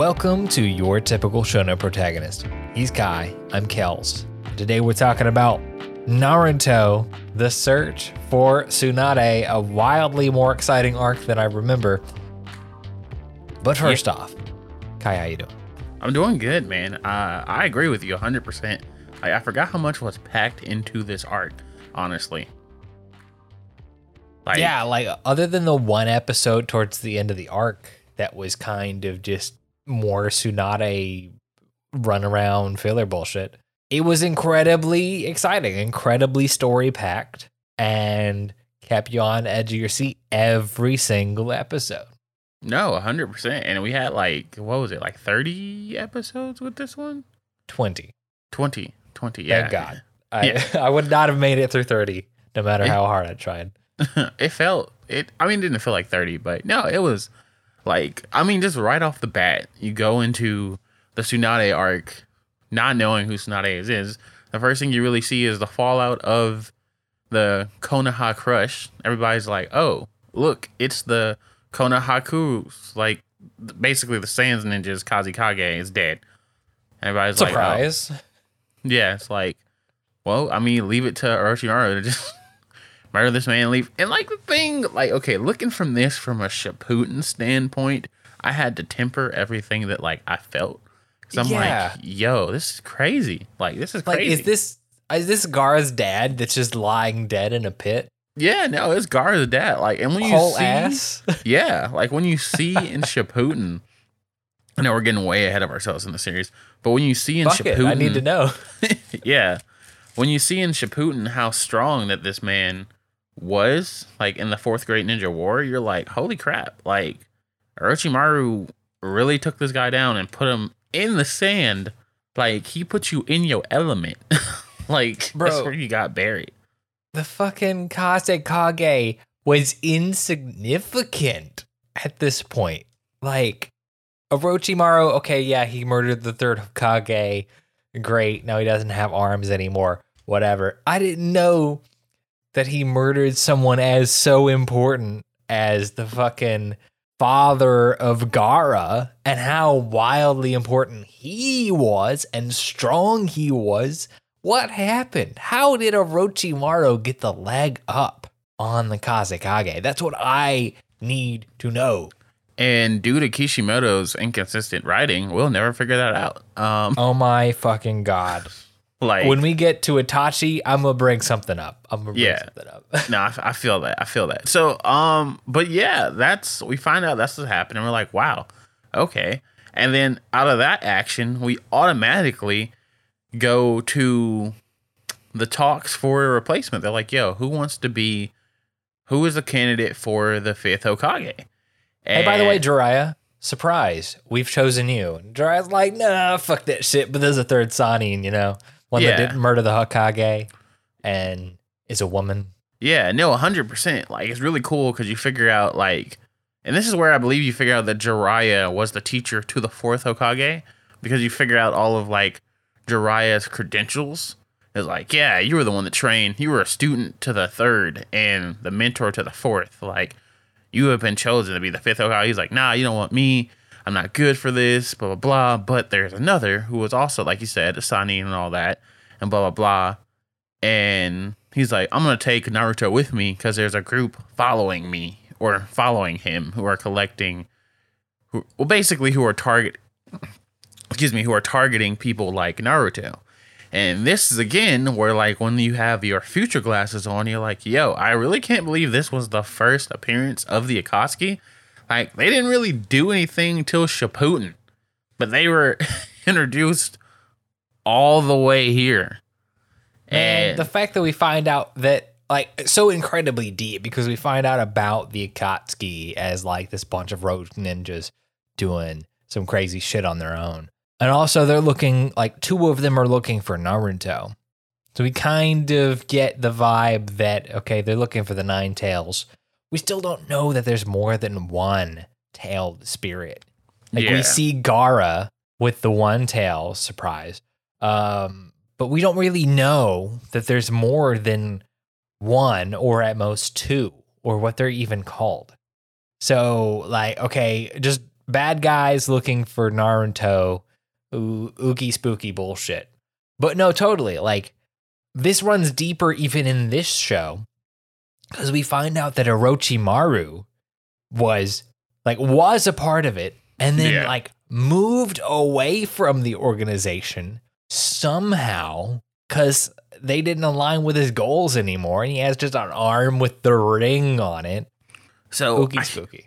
Welcome to your typical shonen protagonist. He's Kai, I'm Kels. Today we're talking about Naruto, the search for Tsunade, a wildly more exciting arc than I remember. But first off, Kai, how you doing? I'm doing good, man. Uh, I agree with you 100%. I, I forgot how much was packed into this arc, honestly. Like, yeah, like other than the one episode towards the end of the arc that was kind of just more Tsunade run around filler bullshit, it was incredibly exciting, incredibly story packed, and kept you on edge of your seat every single episode. No, 100%. And we had like, what was it, like 30 episodes with this one? 20. 20. 20, yeah. Thank God. I, yeah. I would not have made it through 30, no matter it, how hard I tried. it felt, it. I mean, it didn't feel like 30, but no, it was like, I mean, just right off the bat, you go into the Tsunade arc not knowing who Tsunade is, is. The first thing you really see is the fallout of the Konoha crush. Everybody's like, oh, look, it's the Konohakuru, like basically the Sans ninjas, Kazekage is dead. Everybody's Surprise. like, oh. yeah, it's like, well, I mean, leave it to Orochimaru to just murder this man, leave. And like the thing, like, okay, looking from this from a Shippuden standpoint, I had to temper everything that like I felt. Cause I'm yeah. like, yo, this is crazy. Like, this is crazy. Like, is this is this Gaara's dad that's just lying dead in a pit? Yeah, no, it's Gaara's dad. Like, and when you Whole see, ass. yeah, like when you see in Shippuden, I know we're getting way ahead of ourselves in the series, but when you see in Fuck Shippuden, it, I need to know. yeah, when you see in Shippuden how strong that this man was, like in the fourth Great Ninja War, you're like, holy crap! Like Orochimaru really took this guy down and put him in the sand. Like he put you in your element. like Bro, that's where you got buried the fucking Kazekage was insignificant at this point. Like Orochimaru, okay, yeah, he murdered the third Hokage. Great. Now he doesn't have arms anymore. Whatever. I didn't know that he murdered someone as so important as the fucking father of Gaara and how wildly important he was and strong he was what happened? How did Orochimaru get the leg up on the Kazekage? That's what I need to know. And due to Kishimoto's inconsistent writing, we'll never figure that out. Um, oh my fucking god! Like when we get to Itachi, I'm gonna bring something up. I'm gonna bring yeah. something up. no, I, I, feel that. I feel that. So, um, but yeah, that's we find out that's what happened, and we're like, wow, okay. And then out of that action, we automatically go to the talks for a replacement. They're like, yo, who wants to be, who is a candidate for the fifth Hokage? And hey, by the way, Jiraiya, surprise, we've chosen you. Jiraiya's like, nah, fuck that shit. But there's a third Sannin, you know, one yeah. that didn't murder the Hokage and is a woman. Yeah, no, 100%. Like, it's really cool because you figure out, like, and this is where I believe you figure out that Jiraiya was the teacher to the fourth Hokage because you figure out all of, like, Jiraiya's credentials is like, yeah, you were the one that trained. You were a student to the third and the mentor to the fourth. Like, you have been chosen to be the fifth Hokage. He's like, nah, you don't want me. I'm not good for this, blah, blah, blah. But there's another who was also, like you said, Sannin and all that, and blah, blah, blah. And he's like, I'm going to take Naruto with me because there's a group following me or following him who are collecting, who, well, basically, who are target excuse me, who are targeting people like Naruto. And this is again where like when you have your future glasses on, you're like, yo, I really can't believe this was the first appearance of the Akatsuki. Like they didn't really do anything till Shippuden, but they were introduced all the way here. And, and the fact that we find out that like so incredibly deep because we find out about the Akatsuki as like this bunch of rogue ninjas doing some crazy shit on their own. And also, they're looking like two of them are looking for Naruto. So we kind of get the vibe that, okay, they're looking for the nine tails. We still don't know that there's more than one tailed spirit. Like yeah. we see Gaara with the one tail, surprise. Um, but we don't really know that there's more than one or at most two or what they're even called. So, like, okay, just bad guys looking for Naruto, oo- ooky spooky bullshit. But no, totally. Like this runs deeper even in this show because we find out that Orochimaru was like was a part of it and then Yeah. like moved away from the organization somehow because they didn't align with his goals anymore and he has just an arm with the ring on it So spooky I, spooky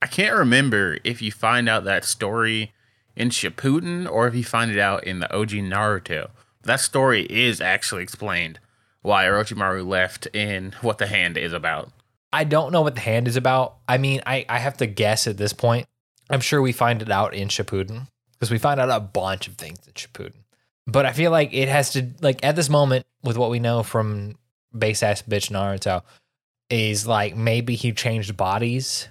I can't remember if you find out that story in Shippuden or if you find it out in the OG Naruto. That story is actually explained why Orochimaru left and what the hand is about. I don't know what the hand is about. I mean, I, I have to guess at this point. I'm sure we find it out in Shippuden because we find out a bunch of things in Shippuden. But I feel like it has to like at this moment with what we know from base ass bitch Naruto is like maybe he changed bodies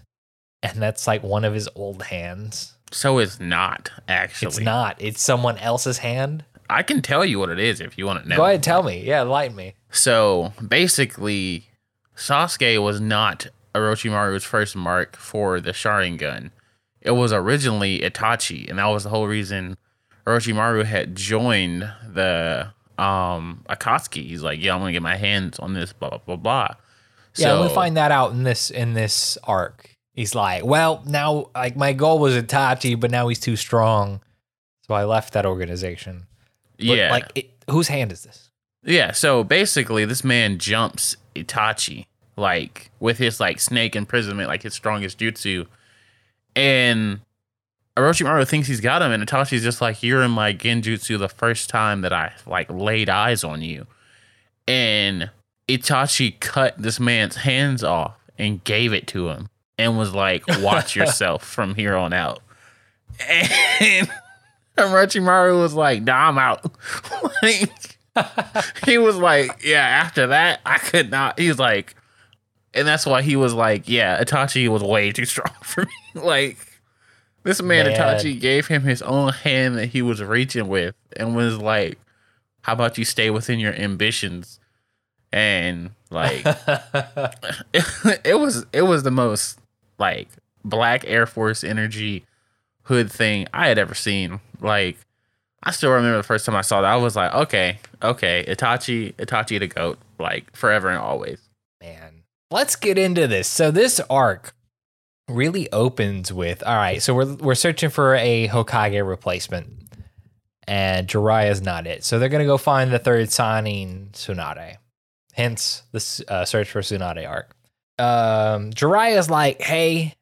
and that's like one of his old hands. So it's not actually. It's not. It's someone else's hand. I can tell you what it is if you want to know. Go ahead, tell me. Yeah, enlighten me. So basically, Sasuke was not Orochimaru's first mark for the Sharingan. It was originally Itachi, and that was the whole reason Orochimaru had joined the um Akatsuki. He's like, yeah, I'm gonna get my hands on this, blah blah blah blah. Yeah, so, we find that out in this in this arc. He's like, well, now like my goal was Itachi, but now he's too strong, so I left that organization. But, yeah, like it, whose hand is this? Yeah, so basically this man jumps Itachi like with his like snake imprisonment, like his strongest jutsu. And Orochimaru thinks he's got him, and Itachi's just like, You're in my genjutsu the first time that I like laid eyes on you. And Itachi cut this man's hands off and gave it to him and was like, Watch yourself from here on out. And Orochimaru was like, Nah, I'm out. like he was like, yeah, after that, I could not. He's like, and that's why he was like, yeah, Itachi was way too strong for me. like, this man, Man. Itachi gave him his own hand that he was reaching with and was like, how about you stay within your ambitions? And like, it, it was, it was the most like black Air Force energy hood thing I had ever seen. Like, I still remember the first time I saw that. I was like, okay, okay, Itachi, Itachi the goat, like forever and always. Man, let's get into this. So this arc really opens with all right. So we're we're searching for a Hokage replacement, and Jiraiya's not it. So they're gonna go find the third Sannin Tsunade. Hence the uh, search for Tsunade arc. Um, Jiraiya's like, hey,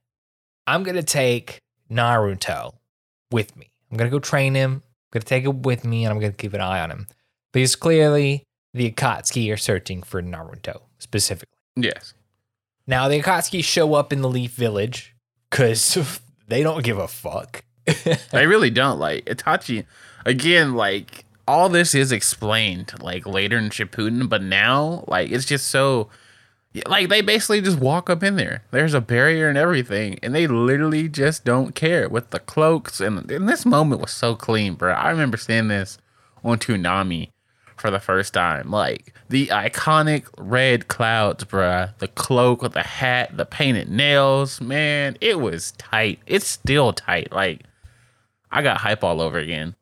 I'm gonna take Naruto with me. I'm gonna go train him. I'm gonna take him with me, and I'm gonna keep an eye on him because clearly the Akatsuki are searching for Naruto specifically. Yes. Now the Akatsuki show up in the Leaf Village because they don't give a fuck. They really don't like Itachi. Again, like all this is explained like later in Shippuden, but now like it's just so like they basically just walk up in there. There's a barrier and everything, and they literally just don't care with the cloaks. And, and this moment was so clean, bro. I remember seeing this on Toonami for the first time. Like the iconic red clouds, bruh. The cloak with the hat, the painted nails. Man, it was tight. It's still tight. Like I got hype all over again.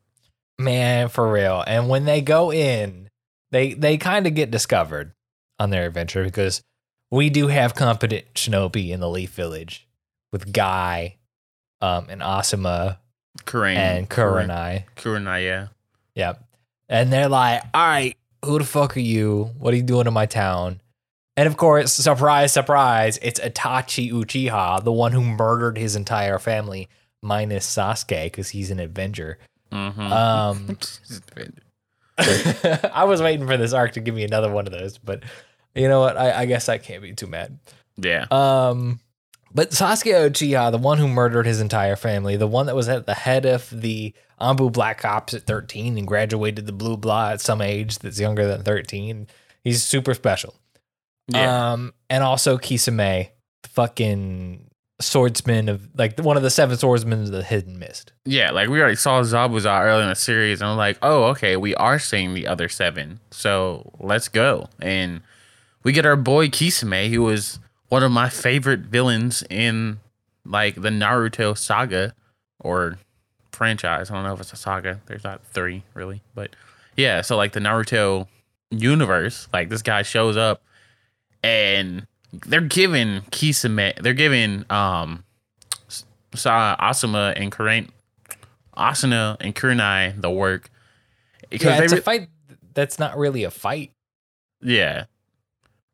Man, for real. And when they go in, they they kind of get discovered on their adventure because we do have competent shinobi in the Leaf Village with Guy, um, and Asuma Kuren and Kurenai. Kurenai, yeah. Yep. And they're like, all right, who the fuck are you? What are you doing in my town? And of course, surprise, surprise, it's Itachi Uchiha, the one who murdered his entire family, minus Sasuke, because he's an Avenger. Mm-hmm. Um, I was waiting for this arc to give me another one of those, but you know what? I, I guess I can't be too mad. yeah. Um, but Sasuke Uchiha, the one who murdered his entire family, the one that was at the head of the ANBU Black Ops at 13 and graduated the Blue Blah at some age that's younger than 13, he's super special. Yeah. Um, and also Kisame, the fucking swordsman of like one of the seven swordsmen of the Hidden Mist. yeah, like we already saw Zabuza early in the series, and I'm like, oh, okay, we are seeing the other seven. So let's go. And we get our boy Kisame, who was one of my favorite villains in like the Naruto saga. or franchise. I don't know if it's a saga. There's not three really, but yeah. So like the Naruto universe, like this guy shows up and they're giving Kisame, they're giving um Sa Asuma and Kuren, Asuna and Kurenai the work because Yeah, it's re- a fight that's not really a fight. yeah.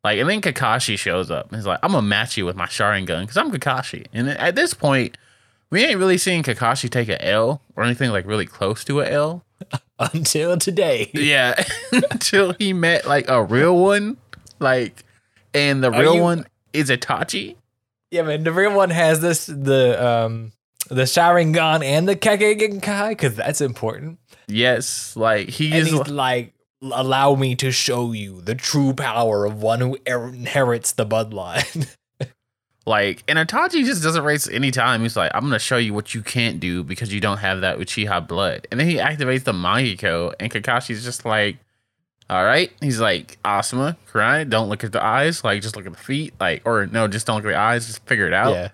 Like and then Kakashi shows up and he's like, I'm gonna match you with my Sharingan because I'm Kakashi. And at this point, we ain't really seeing Kakashi take a L or anything like really close to a L. Until today. Yeah, until he met like a real one, like, and the Are real you- one is Itachi. Yeah, man. The real one has this the um the Sharingan and the Kekkei because that's important. Yes, like he And is. he's like, allow me to show you the true power of one who er- inherits the bloodline. Like, and Itachi just doesn't waste any time. He's like, I'm gonna show you what you can't do because you don't have that Uchiha blood. And then he activates the Mahiko, and Kakashi's just like, all right. He's like, Asuma, cry. Don't look at the eyes. Like, just look at the feet. Like, or no, just don't look at the eyes. Just figure it out. yeah.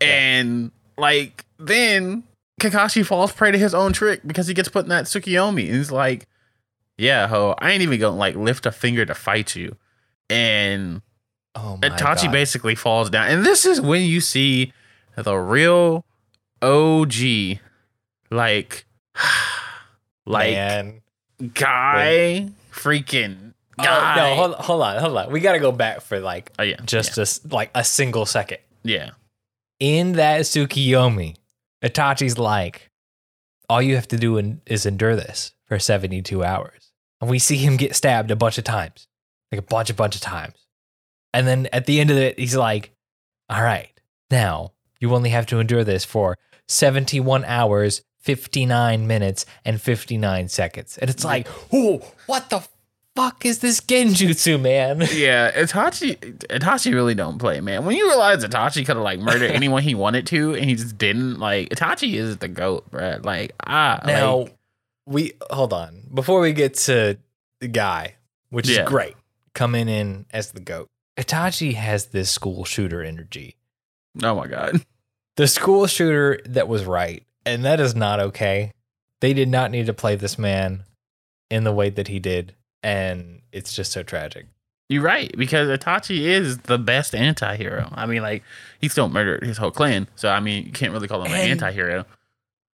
And like, then Kakashi falls prey to his own trick because he gets put in that Tsukiyomi. And he's like, yeah, ho, I ain't even gonna like lift a finger to fight you. And Oh my Itachi God. basically falls down. And this is when you see the real OG, like, like Man. guy, freaking Oh, guy. no, hold, hold on, hold on. We got to go back for like oh, yeah, just a s like a single second. yeah, In that Tsukiyomi, Itachi's like, all you have to do in, is endure this for 72 hours. And we see him get stabbed a bunch of times, like a bunch, a bunch of times. And then at the end of it, he's like, all right, now you only have to endure this for 71 hours, 59 minutes, and 59 seconds. And it's like, oh, what the fuck is this genjutsu, man? yeah. Itachi, Itachi really don't play, man. When you realize Itachi could have like murdered anyone he wanted to, and he just didn't, like Itachi is the goat, bruh. Like ah, Now, like, we hold on before we get to the guy, which Yeah. is great, coming in as the goat. Itachi has this school shooter energy, oh my god, the school shooter that was right, and that is not okay. They did not need to play this man in the way that he did, and it's just so tragic. You're right because Itachi is the best anti-hero. I mean, like he still murdered his whole clan, so I mean, you can't really call him an And- anti-hero.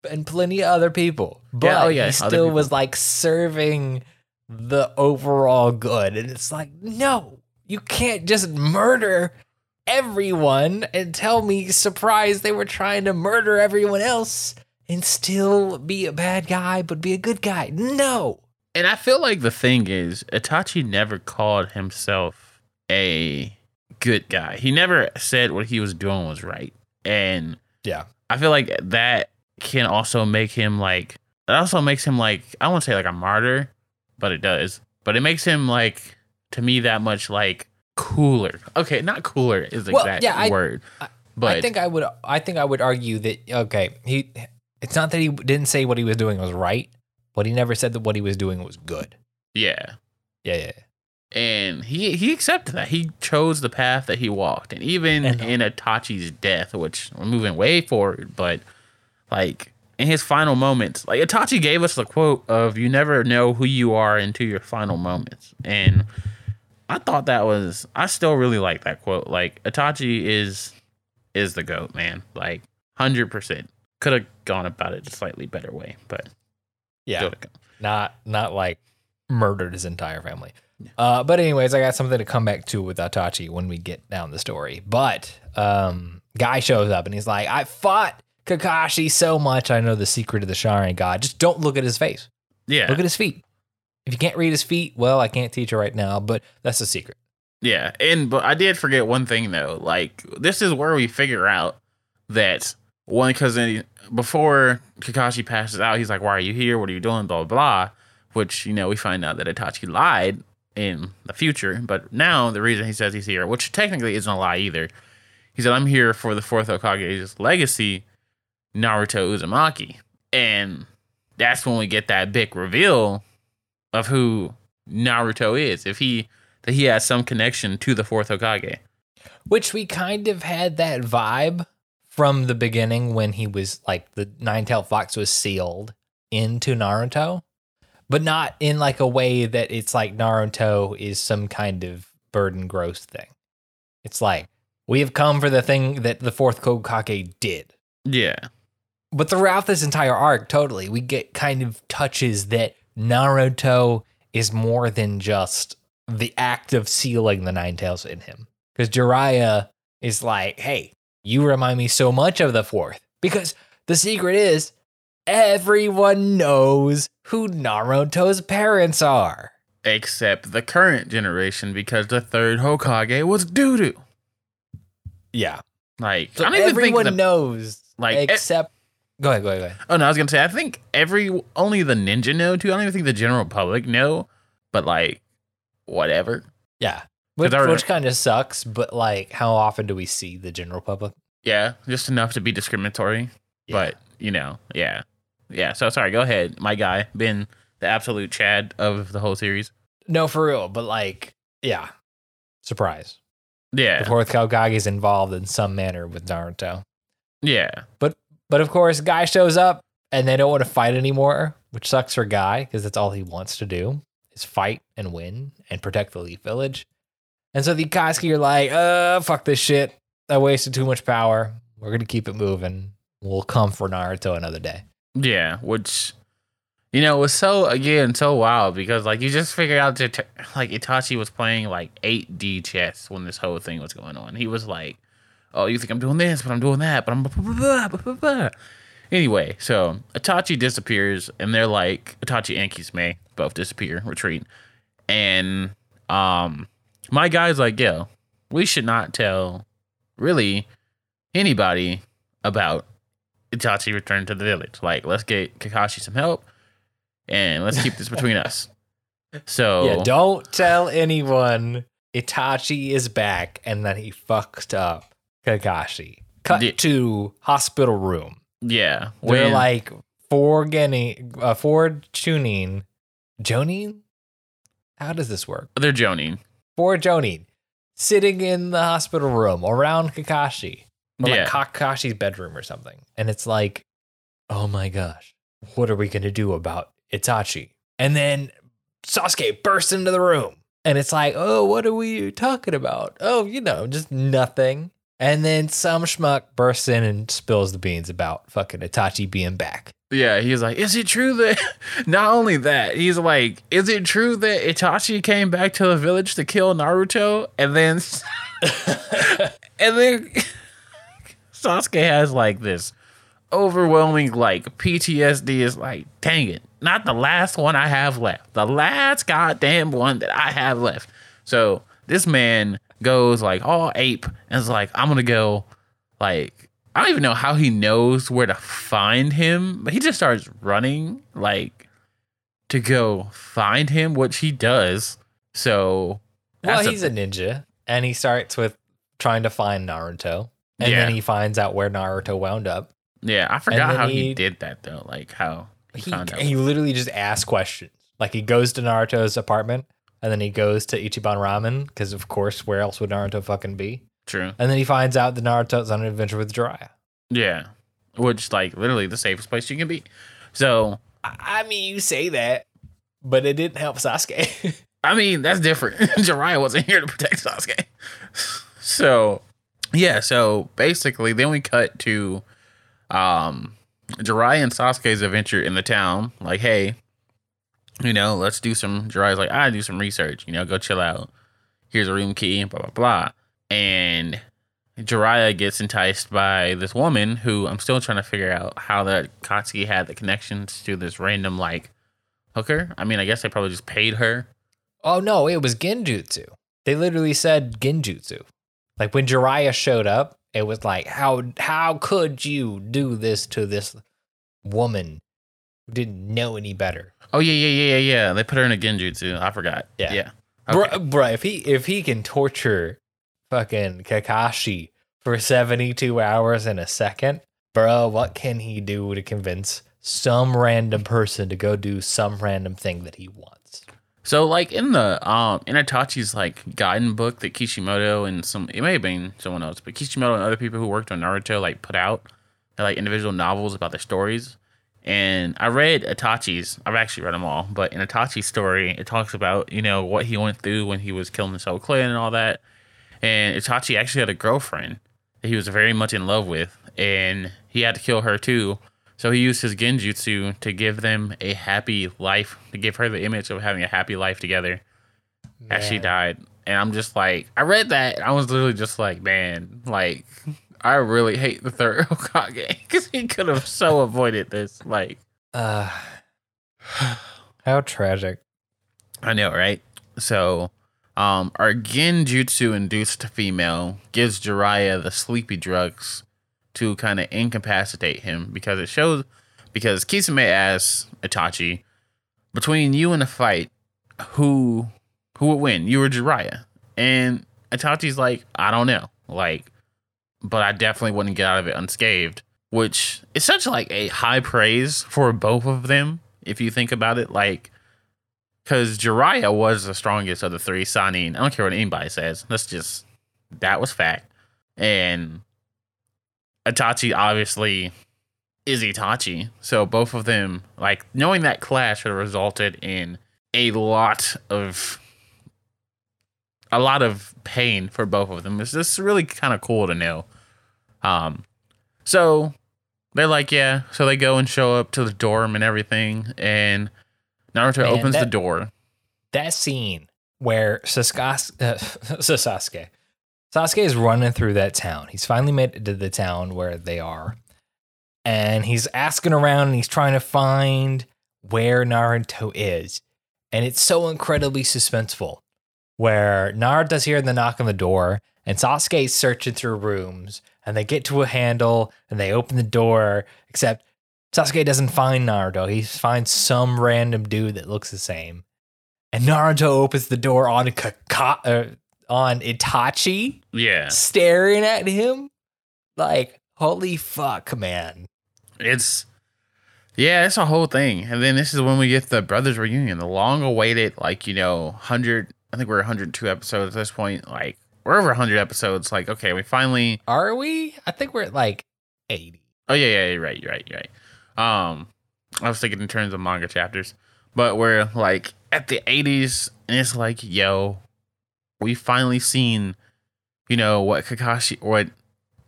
And plenty of other people. But oh, Yeah, oh yeah, he still was like serving the overall good. And it's like, no, you can't just murder everyone and tell me surprise they were trying to murder everyone else and still be a bad guy but be a good guy. No. And I feel like the thing is, Itachi never called himself a good guy. He never said what he was doing was right. And Yeah. I feel like that can also make him like it also makes him like I won't say like a martyr, but it does. But it makes him like to me that much like cooler. Okay, not cooler is the Well, exact yeah, I- word. I- but I think I would I think I would argue that okay, he it's not that he didn't say what he was doing was right, but he never said that what he was doing was good. yeah. Yeah, yeah. and he he accepted that he chose the path that he walked and even And- uh, in Itachi's death which we're moving way forward but like in his final moments like Itachi gave us the quote of you never know who you are until your final moments and I thought that was I still really like that quote like Itachi is is the goat man like 100% could have gone about it a slightly better way but Yeah. still the goat. not not like murdered his entire family. Uh, but anyways, I got something to come back to with Itachi when we get down the story. But um, guy shows up and he's like, "I fought Kakashi so much. I know the secret of the Sharingan God. Just don't look at his face. yeah Look at his feet. If you can't read his feet, well, I can't teach you right now. But that's the secret. Yeah, and but I did forget one thing though. Like this is where we figure out that one because before Kakashi passes out, he's like, "Why are you here? What are you doing?" Blah blah. blah. Which you know we find out that Itachi lied in the future, but now the reason he says he's here, which technically isn't a lie either, he said, "I'm here for the fourth Hokage's legacy, Naruto Uzumaki," and that's when we get that big reveal of who Naruto is. If he that he has some connection to the fourth Hokage. Which we kind of had that vibe from the beginning when he was like the nine-tailed fox was sealed into Naruto, but not in like a way that it's like Naruto is some kind of burden gross thing. It's like we have come for the thing that the fourth Hokage did. Yeah. But throughout this entire arc, totally, we get kind of touches that Naruto is more than just the act of sealing the nine tails in him. Because Jiraiya is like, hey, you remind me so much of the fourth. Because the secret is everyone knows who Naruto's parents are. Except the current generation because the third Hokage was doo doo. Yeah. Like So I don't even think everyone the, knows, like, except. Go ahead, go ahead, go ahead. Oh no, I was gonna say I think every only the ninja know too. I don't even think the general public know, but like whatever. Yeah. Which, remember- which kind of sucks, but like, how often do we see the general public? Yeah, just enough to be discriminatory. But you know, yeah, yeah. So sorry. Go ahead, my guy, been the absolute Chad of the whole series. No, for real, but like, yeah. Surprise. Yeah, The Yeah, fourth Hokage is involved in some manner with Naruto. yeah, But of course, Guy shows up and they don't want to fight anymore, which sucks for Guy because that's all he wants to do is fight and win and protect the Leaf Village. And so the Akatsuki are like, uh, fuck this shit. I wasted too much power. We're going to keep it moving. We'll come for Naruto another day. yeah. Which you know was so again so wild because like you just figured out that like Itachi was playing like 8D chess when this whole thing was going on. He was like, "Oh, you think I'm doing this, but I'm doing that, but I'm." blah, blah, blah, blah, blah, blah." Anyway, so Itachi disappears, and they're like Itachi and Kisame both disappear, retreat, and um, my guy's like, "Yo, we should not tell really anybody about Itachi returning to the village. Like, let's get Kakashi some help, and let's keep this between us." So Yeah, don't tell anyone Itachi is back and that he fucked up Kakashi. Cut Yeah. to hospital room. yeah, We're like four getting uh, four tuning Jonin. How does this work? they're joning. Four Jonin sitting in the hospital room around Kakashi, or Yeah. like Kakashi's bedroom or something, and it's like, oh my gosh, what are we gonna do about Itachi? And then Sasuke bursts into the room, and it's like, oh, what are we talking about? Oh, you know, just nothing. And then some schmuck bursts in and spills the beans about fucking Itachi being back. Yeah, he's like, is it true that? Not only that, he's like, is it true that Itachi came back to the village to kill Naruto, and then, and then Sasuke has like this overwhelming like PTSD. Is like, dang it, not the last one I have left, the last goddamn one that I have left. So this man goes like all ape and is like, I'm gonna go, like. I don't even know how he knows where to find him, but he just starts running like to go find him, which he does. So Well, that's a- he's a ninja, and he starts with trying to find Naruto, and Yeah. then he finds out where Naruto wound up. yeah, I forgot how he, he- did that though. Like how he, He found out. he literally just asks questions. Like he goes to Naruto's apartment, and then he goes to Ichiban Ramen because, of course, where else would Naruto fucking be? True. And then he finds out that Naruto's on an adventure with Jiraiya. Yeah. Which like literally the safest place you can be. So I mean, you say that, but it didn't help Sasuke. I mean, that's different. Jiraiya wasn't here to protect Sasuke. So, yeah, so basically then we cut to um Jiraiya and Sasuke's adventure in the town. Like, hey, you know, let's do some Jiraiya's like, I do some research, you know, go chill out. Here's a room key, blah blah blah. And Jiraiya gets enticed by this woman who I'm still trying to figure out how that Katsuki had the connections to this random like hooker. I mean, I guess they probably just paid her. oh no, it was Genjutsu. They literally said Genjutsu. Like when Jiraiya showed up, it was like, how how could you do this to this woman who didn't know any better? Oh yeah, yeah, yeah, yeah, yeah. They put her in a genjutsu. I forgot. Yeah. yeah. Okay. Bruh, bruh, if he if he can torture fucking Kakashi for 72 hours in a second, bro, what can he do to convince some random person to go do some random thing that he wants? So like in the um in Itachi's like guidance book that Kishimoto and some it may have been someone else, but Kishimoto and other people who worked on Naruto like put out like individual novels about their stories. And I read Itachi's. I've actually read them all, but in Itachi's story, it talks about you know what he went through when he was killing the Soul Clan and all that. And Itachi actually had a girlfriend that he was very much in love with, and he had to kill her too. So he used his genjutsu to give them a happy life, to give her the image of having a happy life together as she died. And I'm just like, I read that. And I was literally just like, man, like, I really hate the third Hokage because he could have so avoided this. Like, Uh, how tragic. I know, right? So, um, our genjutsu induced female gives Jiraiya the sleepy drugs to kind of incapacitate him because it shows because Kisame asks Itachi, between you and a fight, who who would win? You or Jiraiya? And Itachi's like, I don't know. Like, but I definitely wouldn't get out of it unscathed. Which is such like a high praise for both of them, if you think about it. Like because Jiraiya was the strongest of the three Sannin. I don't care what anybody says. That's just that was fact. And Itachi obviously is Itachi. So both of them, like knowing that clash would have resulted in a lot of a lot of pain for both of them. It's just really kind of cool to know. Um so they're like, yeah. So they go and show up to the dorm and everything, and Naruto Man, opens the door. That scene where Sasuke, uh, Sasuke, Sasuke is running through that town. He's finally made it to the town where they are, and he's asking around and he's trying to find where Naruto is, and it's so incredibly suspenseful. Where Naruto's hearing the knock on the door, and Sasuke's searching through rooms, and they get to a handle and they open the door, except Sasuke doesn't find Naruto. He finds some random dude that looks the same. And Naruto opens the door on Kaka- uh, on Itachi, Yeah, staring at him. Like, holy fuck, man. it's yeah, it's a whole thing. And then this is when we get the brothers reunion, the long awaited, like you know, hundred. I think we're 102 episodes at this point. Like we're over 100 episodes. Like okay, we finally. Are we? I think we're at like 80. Oh yeah, yeah, you're right, you're right, you're right. Um, I was thinking in terms of manga chapters, but we're like at the 80s, and it's like, yo, we finally seen, you know, what Kakashi what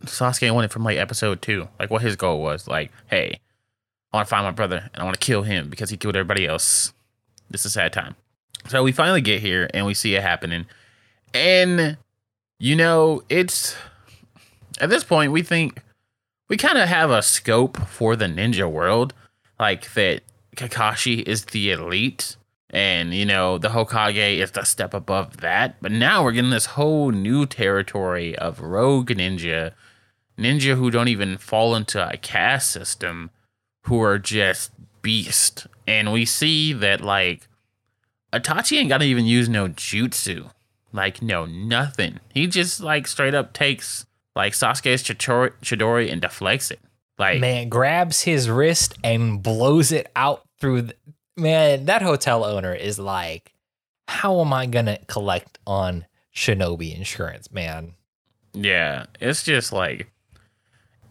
Sasuke wanted from like episode two, like what his goal was. Like, hey, I want to find my brother and I want to kill him because he killed everybody else. This is a sad time. So we finally get here and we see it happening, and you know, it's at this point we think we kind of have a scope for the ninja world, like that Kakashi is the elite, and you know the Hokage is the step above that. But now we're getting this whole new territory of rogue ninja, ninja who don't even fall into a caste system, who are just beast. And we see that like Itachi ain't gotta even use no jutsu, like no nothing. He just like straight up takes like Sasuke's Chidori, Chidori and deflects it. Like Man grabs his wrist and blows it out through the. Man, that hotel owner is like, how am I to collect on Shinobi insurance, man? Yeah, it's just like,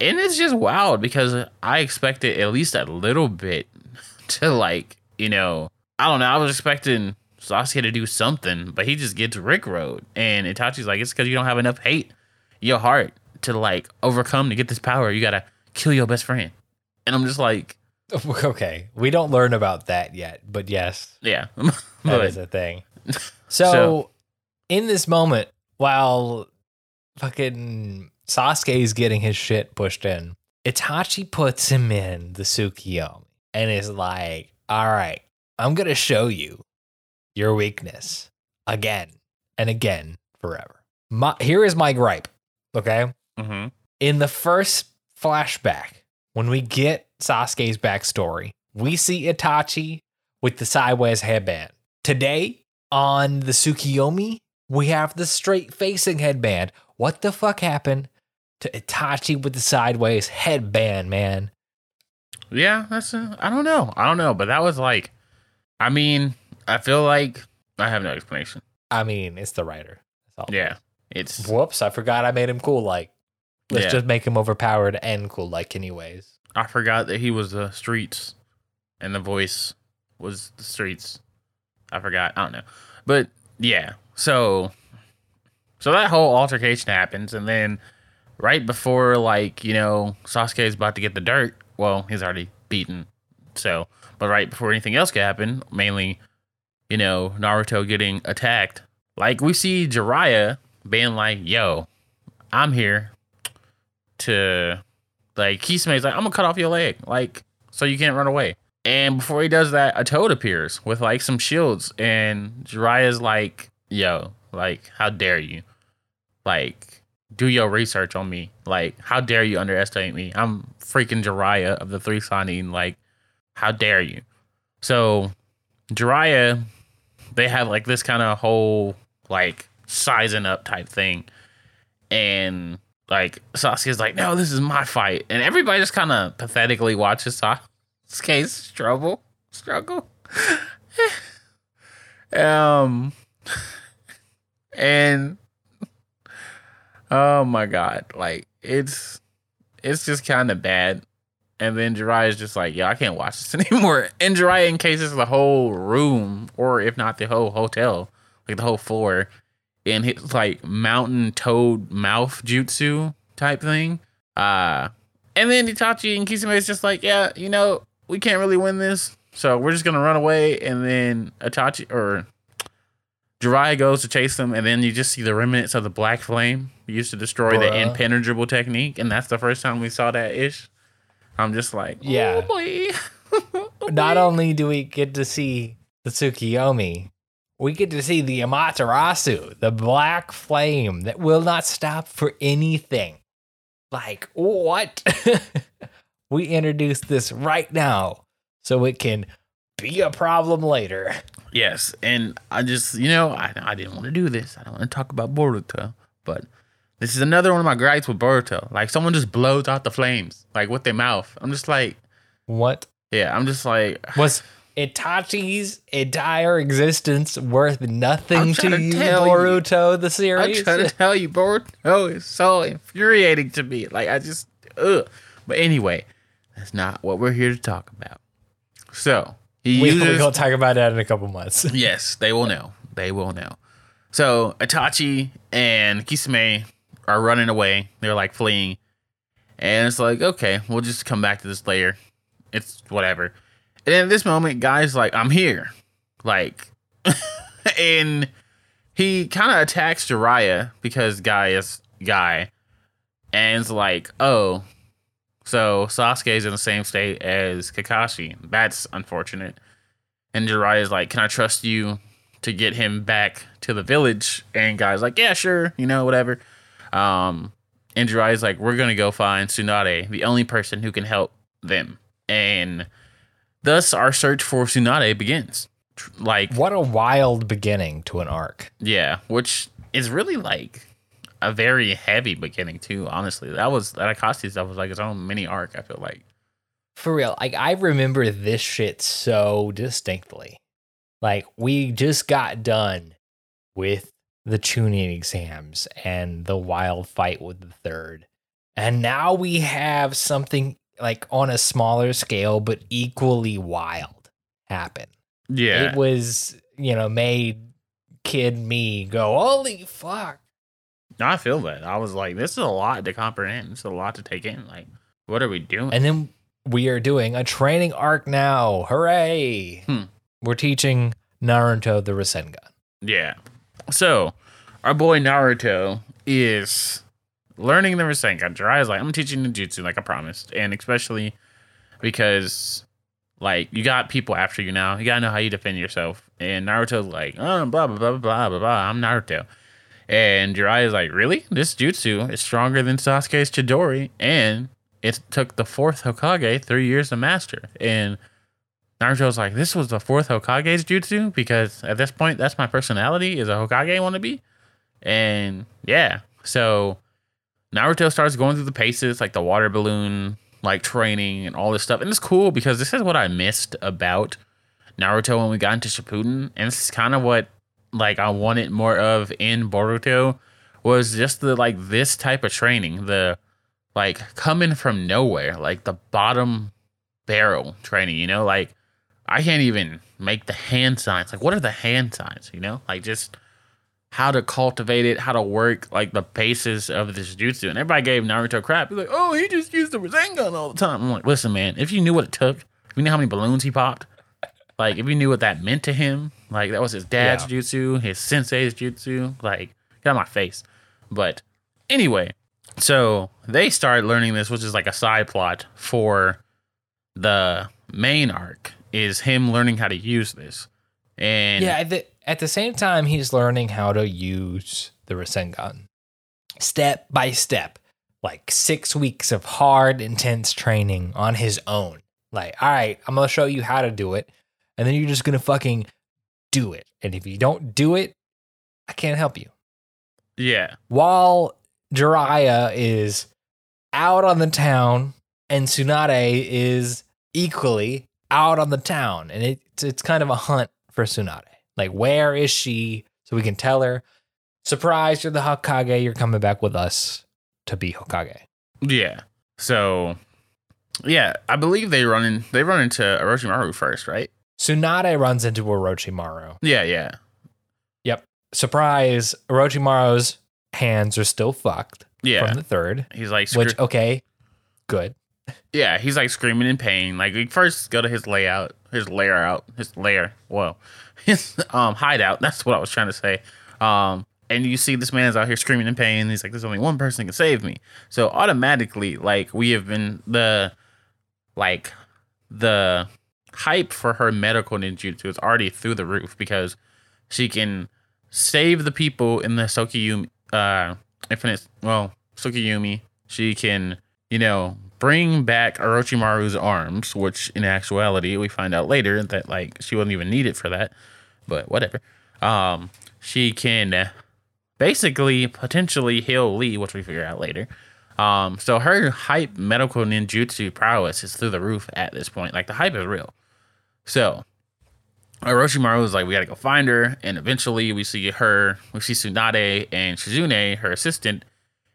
and it's just wild because I expected at least a little bit to like, you know, I don't know. I was expecting Sasuke to do something, but he just gets Rick rickrolled, and Itachi's like, it's because you don't have enough hate in your heart to like overcome to get this power. You gotta kill your best friend, and I'm just like, Okay, we don't learn about that yet, but yes, yeah, that but is a thing. So, So- in this moment, while fucking Sasuke is getting his shit pushed in, Itachi puts him in the Tsukiyomi and is like, all right, I'm going to show you your weakness again and again forever. My, here is my gripe, okay? Mhm. in the first flashback, when we get Sasuke's backstory, we see Itachi with the sideways headband. Today, on the Tsukiyomi, we have the straight facing headband. What the fuck happened to Itachi with the sideways headband, man? Yeah, that's. Uh, I don't know. I don't know, but that was like. I mean, I feel like I have no explanation. I mean, it's the writer. That's all. Yeah, it's Whoops, I forgot I made him cool like. Let's Yeah. just make him overpowered and cool like anyways. I forgot that he was the streets, and the voice was the streets. I forgot. I don't know, but yeah. So, so that whole altercation happens, and then right before like you know Sasuke is about to get the dirt. Well, he's already beaten. So, but right before anything else can happen, mainly, you know, Naruto getting attacked. Like we see Jiraiya being like, "Yo, I'm here to like Kisame's like, I'm gonna cut off your leg, like, so you can't run away. And before he does that, a toad appears with like some shields, and Jiraiya's like, yo, like, how dare you? Like, do your research on me. Like, how dare you underestimate me? I'm freaking Jiraiya of the three Sanin. Like, how dare you? So Jiraiya, they have like this kind of whole like sizing up type thing. And like Sasuke's like, no, this is my fight. And everybody just kind of pathetically watches Sasuke's struggle. Struggle. um and oh my god, like it's it's just kind of bad. And then Jiraiya is just like, yeah, I can't watch this anymore. And Jiraiya encases the whole room, or if not the whole hotel, like the whole floor, in his like mountain toad mouth jutsu type thing. Uh and then Itachi and Kisame is just like, yeah, you know, we can't really win this. So we're just gonna run away. And then Itachi or Jiraiya goes to chase them, and then you just see the remnants of the black flame used to destroy the impenetrable technique, and that's the first time we saw that ish. I'm just like, Yeah. oh boy. Oh, Not only do we get to see the Tsukiyomi, we get to see the Amaterasu, the black flame that will not stop for anything. Like, what? we introduced this right now so it can be a problem later. Yes, and I just, you know, I, I didn't want to do this. I don't want to talk about Boruto, but this is another one of my gripes with Boruto. Like, someone just blows out the flames, like with their mouth. I'm just like, What yeah, I'm just like, was Itachi's entire existence worth nothing to to you, tell you. Boruto, the series? I'm trying to tell you, Boruto is so infuriating to me. Like, I just, ugh. But anyway, that's not what we're here to talk about. So, he we, uses. we're going to talk about that in a couple months. Yes, they will know. They will know. So Itachi and Kisame are running away. They're like fleeing. And it's like, okay, we'll just come back to this later. It's whatever. And at this moment, guy's like, I'm here. Like, and he kind of attacks Jiraiya because guy is guy. And it's like, oh, so Sasuke is in the same state as Kakashi. That's unfortunate. And Jiraiya's like, Can I trust you to get him back to the village? And guy's like, Yeah, sure, you know, whatever. Um, and Jiraiya's like, We're gonna go find Tsunade, the only person who can help them. And thus our search for Tsunade begins. Like, What a wild beginning to an arc. yeah, which is really like a very heavy beginning too, honestly. That was that Akashi stuff was like its own mini arc, I feel like. For real, like I remember this shit so distinctly. Like we just got done with the Chunin exams and the wild fight with the third. And now we have something like on a smaller scale but equally wild happen. Yeah. It was, you know, made kid me go, "Holy fuck." I feel that. I was like, this is a lot to comprehend. It's a lot to take in. Like, what are we doing? And then we are doing a training arc now. Hooray. Hmm. We're teaching Naruto the Rasengan. yeah. So, our boy Naruto is learning the Rasengan. Jiraiya's like, I'm teaching ninjutsu like I promised. And especially because, like, you got people after you now. You gotta know how you defend yourself. And Naruto's like, oh, blah, blah, blah, blah, blah, blah. I'm Naruto. And Jiraiya's like, really? This jutsu is stronger than Sasuke's Chidori. And it took the fourth Hokage three years to master. And Naruto's like, this was the fourth Hokage's jutsu because at this point, that's my personality is a Hokage wannabe. And yeah, so Naruto starts going through the paces, like the water balloon, like training and all this stuff. And it's cool because this is what I missed about Naruto when we got into Shippuden. And this is kind of what like I wanted more of in Boruto was just the like this type of training, the like coming from nowhere, like the bottom barrel training, you know, like I can't even make the hand signs. Like what are the hand signs, you know? Like just how to cultivate it, how to work like the basis of this jutsu. And everybody gave Naruto crap. He's like, oh, he just used the Rasengan all the time. I'm like, listen, man, if you knew what it took, if you knew how many balloons he popped, like if you knew what that meant to him, like that was his dad's Yeah. jutsu, his sensei's jutsu, like get out of my face. But anyway, so they started learning this, which is like a side plot for the main arc, is him learning how to use this. And Yeah, at the, at the same time, he's learning how to use the Rasengan step by step. Like six weeks of hard, intense training on his own. Like, all right, I'm gonna show you how to do it, and then you're just gonna fucking do it. And if you don't do it, I can't help you. yeah, While Jiraiya is out on the town, and Tsunade is equally out on the town, and it's it's kind of a hunt for Tsunade. Like, where is she? So we can tell her, surprise, you're the Hokage. You're coming back with us to be Hokage. Yeah. So, yeah, I believe they run in. They run into Orochimaru first, right? Tsunade runs into Orochimaru. Yeah, yeah, Yep. Surprise, Orochimaru's hands are still fucked yeah. from the third, he's like, which, okay, good. Yeah, he's like screaming in pain. Like we first go to his layout, his lair out, his lair. Whoa, his um hideout. That's what I was trying to say. Um, and you see this man's out here screaming in pain. He's like, "There's only one person can save me." So automatically, like we have been the, like, the hype for her medical ninjutsu is already through the roof because she can save the people in the Tsukiyomi, uh, infinite. Well, Tsukiyomi. She can, you know, bring back Orochimaru's arms, which in actuality we find out later that like she wasn't even needed for that, but whatever. Um, she can basically potentially heal Lee, which we figure out later. Um, so her hype medical ninjutsu prowess is through the roof at this point. Like the hype is real. So Orochimaru is like, we gotta go find her, and eventually we see her, we see Tsunade and Shizune, her assistant,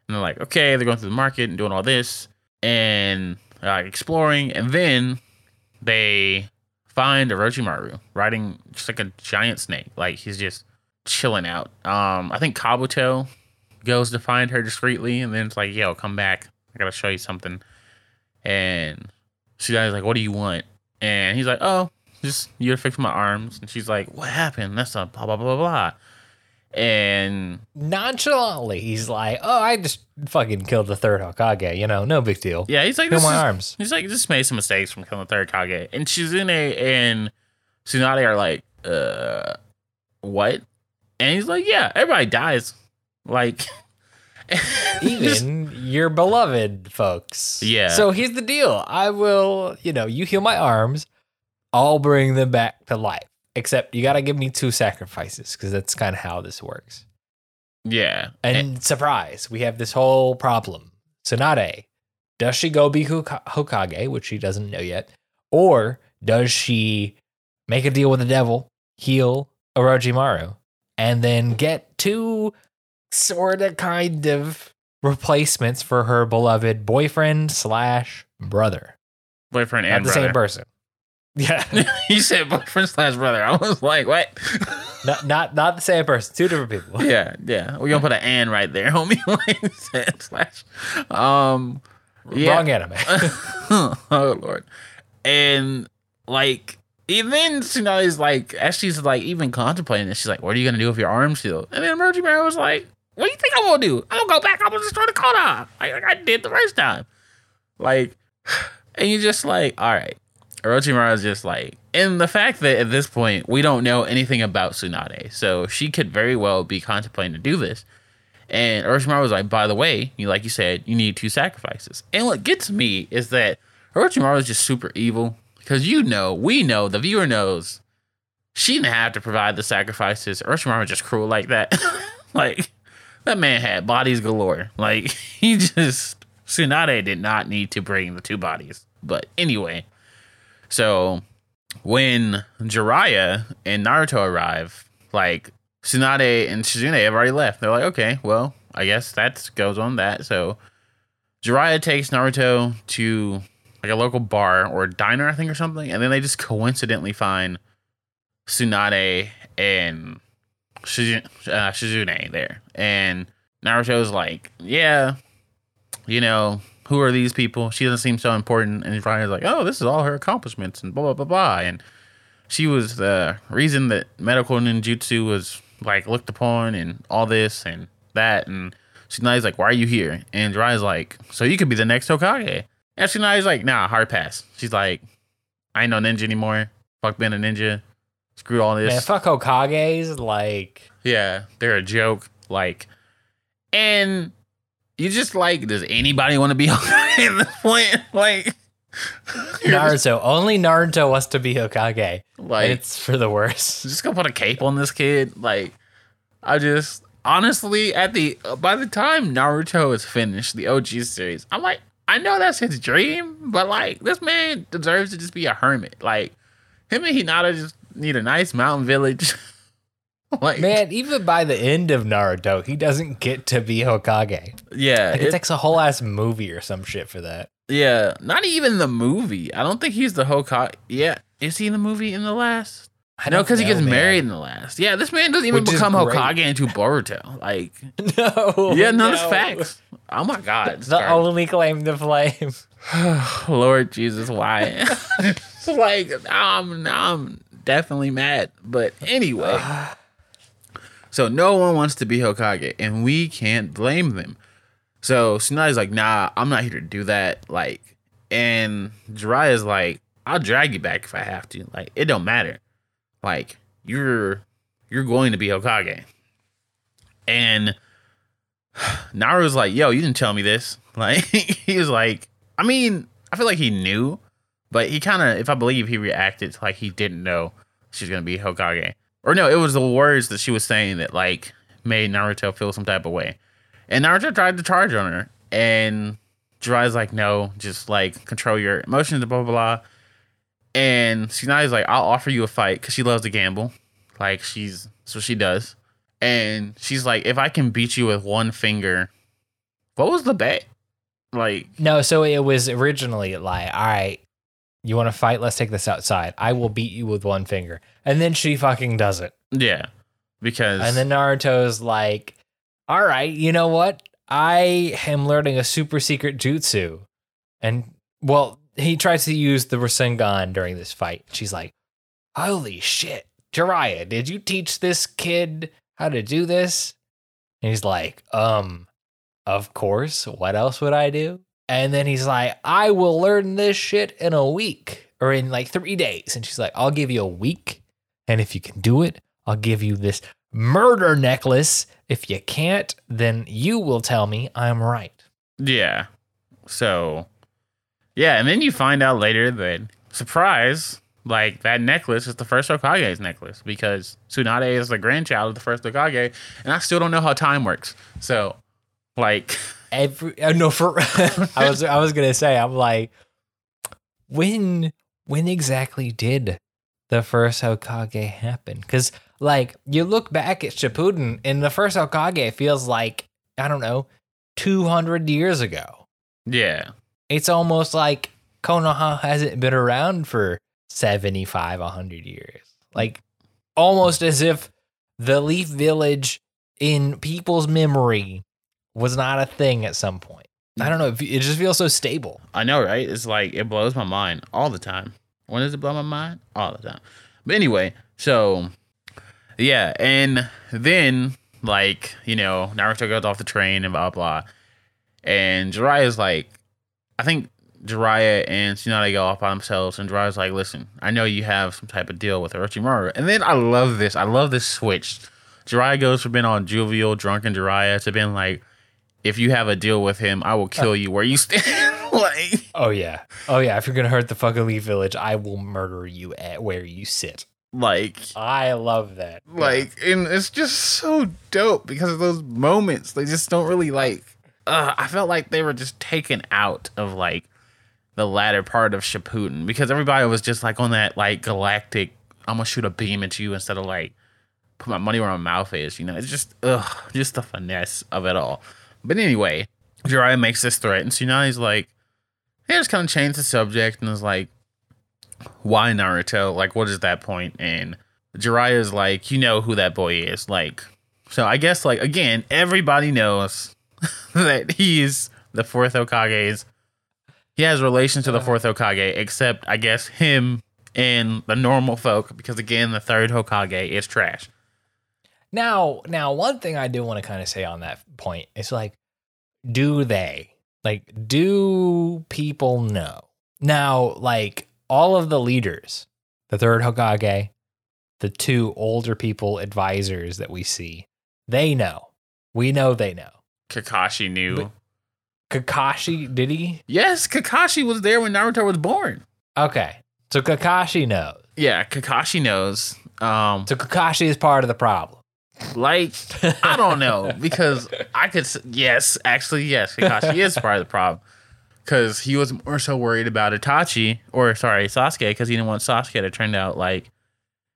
and they're like, okay, they're going through the market and doing all this and uh, exploring, and then they find Orochimaru riding just like a giant snake, like he's just chilling out. Um, I think Kabuto goes to find her discreetly, and then it's like, yo, come back, I gotta show you something. And she's like, what do you want? And he's like, oh, just you're fixing my arms. And she's like, what happened? That's a blah blah blah blah blah. And Nonchalantly, he's like, oh, I just fucking killed the third Hokage. You know, no big deal. yeah, he's like, Kill my is- arms. He's like, just made some mistakes from killing the third Kage. And Shizune and Tsunade are like, uh, what? And he's like, yeah, everybody dies. Like, just- even your beloved folks. Yeah. So here's the deal. I will, you know, you heal my arms, I'll bring them back to life. Except you got to give me two sacrifices because that's kind of how this works. yeah. And surprise, we have this whole problem. Tsunade, does she go be Hokage, which she doesn't know yet, or does she make a deal with the devil, heal Orochimaru, and then get two sort of kind of replacements for her beloved boyfriend slash brother, boyfriend not and the same person. Yeah, he said boyfriend slash brother. I was like, what? not not not the same person. Two different people. yeah, yeah. We're gonna put an and right there, homie. Like, said slash. Um, yeah. Wrong anime. oh lord. And like even Tsunade's like as she's like even contemplating this, she's like, What are you gonna do with your arms healed? And then Orochimaru was like, What do you think I'm gonna do? I'm gonna go back, I'm gonna destroy the Koda. Like, like I did the first time. Like and you're just like, all right. Orochimaru is just like, and the fact that at this point we don't know anything about Tsunade, so she could very well be contemplating to do this. And Orochimaru was like, by the way, you like you said, you need two sacrifices. And what gets me is that Orochimaru is just super evil because you know, we know, the viewer knows, she didn't have to provide the sacrifices. Orochimaru was just cruel like that. like that man had bodies galore. Like he just Tsunade did not need to bring the two bodies. But anyway, so when Jiraiya and Naruto arrive, like Tsunade and Shizune have already left. They're like, okay, well, I guess that goes on that. So Jiraiya takes Naruto to like a local bar or diner, I think, or something, and then they just coincidentally find Tsunade and Shizune, uh, Shizune there. And Naruto's like, yeah, you know, who are these people? She doesn't seem so important. And Jiraiya's like, oh, this is all her accomplishments and blah, blah, blah, blah. And she was the reason that medical ninjutsu was like looked upon and all this and that. And Tsunade's like, why are you here? And Jiraiya's like, so you could be the next Hokage. And Tsunade's like, nah, hard pass. She's like, I ain't no ninja anymore. Fuck being a ninja. Screw all this. Man, fuck Hokages. Like, Yeah, they're a joke. Like, and you just like, does anybody want to be Hokage at this point? Like, Naruto. Only Naruto wants to be Hokage. like, it's for the worst. just gonna put a cape on this kid. Like, I just honestly, at the by the time Naruto is finished, the OG series, I'm like, I know that's his dream, but like, this man deserves to just be a hermit. Like, him and Hinata just need a nice mountain village. like, Man, even by the end of Naruto, he doesn't get to be Hokage. yeah, Like, it it- takes a whole ass movie or some shit for that. Yeah, not even the movie. I don't think he's the Hokage. Yeah, is he in the movie in the last? I No, because he gets man. married in the last. Yeah, this man doesn't even Which become. Hokage into Boruto. Like, No. yeah, no, no. that's facts. Oh my god, it's The garbage. only claim to flame. Lord Jesus, why? It's like I'm now I'm definitely mad. But anyway, so no one wants to be Hokage, and we can't blame them. So Tsunade's like, nah, I'm not here to do that. Like, and Jiraiya's like, I'll drag you back if I have to. Like, it don't matter. Like, you're you're going to be Hokage. And Naruto's like, yo, you didn't tell me this. Like, he was like, I mean, I feel like he knew, but he kind of, if I believe, he reacted like he didn't know she's gonna be Hokage. Or no, it was the words that she was saying that like made Naruto feel some type of way. And Naruto tried to charge on her, and Jiraiya's like, no, just like control your emotions, blah blah blah. And Tsunade's like, I'll offer you a fight because she loves to gamble, like she's what she does. And she's like, if I can beat you with one finger, what was the bet? Like, No, so it was originally like, all right, you want to fight? Let's take this outside. I will beat you with one finger. And then she fucking does it. yeah, because And then Naruto's like, all right, you know what? I am learning a super secret jutsu. And, well, he tries to use the Rasengan during this fight. She's like, holy shit, Jiraiya, did you teach this kid how to do this? And he's like, um, of course. What else would I do? And then he's like, I will learn this shit in a week or in like three days. And she's like, I'll give you a week. And if you can do it, I'll give you this murder necklace. If you can't, then you will tell me I'm right. Yeah. So, yeah, and then you find out later that surprise, like that necklace is the first Hokage's necklace because Tsunade is the grandchild of the first Hokage, and I still don't know how time works. So, like, Every no, for I was I was gonna say I'm like, when when exactly did the first Hokage happen? Because like you look back at Shippuden, and the first Hokage feels like I don't know, two hundred years ago. yeah, It's almost like Konoha hasn't been around for 75, 100 years. Like almost as if the Leaf Village in people's memory was not a thing at some point. I don't know. It just feels so stable. I know, right? It's like it blows my mind all the time. When does it blow my mind? All the time. But anyway, so yeah, and then like you know Naruto goes off the train and blah blah, and Jiraiya's like, I think Jiraiya and Tsunade go off by themselves, and Jiraiya's like, listen, I know you have some type of deal with Orochimaru, and then I love this. I love this switch. Jiraiya goes from being on jovial, drunken Jiraiya to being like, if you have a deal with him, I will kill you where you stand. like, Oh yeah. Oh yeah. If you're gonna hurt the fucking Leaf Village, I will murder you at where you sit. like, I love that. like, and it's just so dope because of those moments. They just don't really like. Uh, I felt like they were just taken out of like the latter part of Shippuden because everybody was just like on that like galactic. I'm gonna shoot a beam at you instead of like put my money where my mouth is. You know, it's just ugh, just the finesse of it all. But anyway, Jiraiya makes this threat, and Tsunade's like, he just kind of changed the subject and is like, why Naruto? Like, what is that point? And Jiraiya's like, you know who that boy is. Like, so I guess like again, everybody knows that he's the fourth Hokage's. He has relation to the fourth Hokage, except I guess him and the normal folk, because again, the third Hokage is trash. Now, now, one thing I do want to kind of say on that point is like, do they like do people know now? Like all of the leaders, the third Hokage, the two older people advisors that we see, they know. We know they know. Kakashi knew. But- Kakashi, did he? yes, Kakashi was there when Naruto was born. Okay, so Kakashi knows. Yeah, Kakashi knows. Um, So Kakashi is part of the problem. Like I don't know because I could. Yes, actually, yes, Kakashi is part of the problem because he was more so worried about Itachi or sorry Sasuke because he didn't want Sasuke to turn out like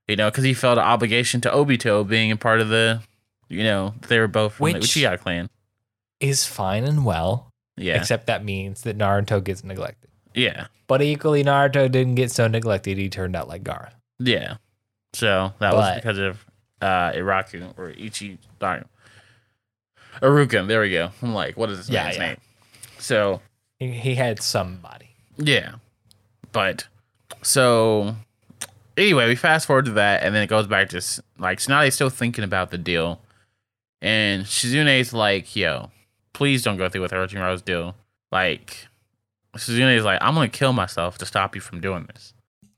you know because he felt an obligation to Obito being a part of the you know they were both from the Which- Uchiha clan. Is fine and well, Yeah, except that means that Naruto gets neglected. yeah, But equally, Naruto didn't get so neglected; he turned out like Gaara. yeah. So that was because of uh Iraku or Ichi. Sorry, Iruka. There we go. I'm like, what is this Yeah, man's yeah. name? So He, he had somebody. Yeah. But so anyway, we fast forward to that and then it goes back to s- like Tsunade's still thinking about the deal. And Shizune's like, yo, please don't go through with Orochimaru's deal. Like Shizune's like, I'm gonna kill myself to stop you from doing this.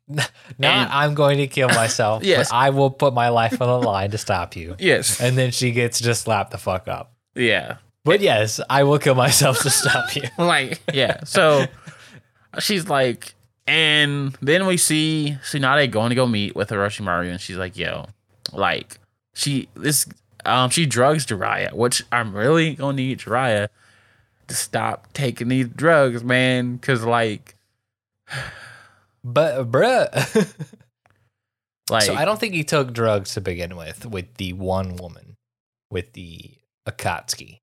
Not And- I'm going to kill myself, Yes. but I will put my life on the line to stop you. Yes. And then she gets just slapped the fuck up. Yeah. But yes, I will kill myself to stop you. Like, yeah. So she's like, and then we see Tsunade going to go meet with Orochimaru, and she's like, yo, like, she, this, um, she drugs Jiraiya, which I'm really gonna need Jiraiya to stop taking these drugs, man, because, like, But bruh. like, so I don't think he took drugs to begin with with the one woman, with the Akatsuki.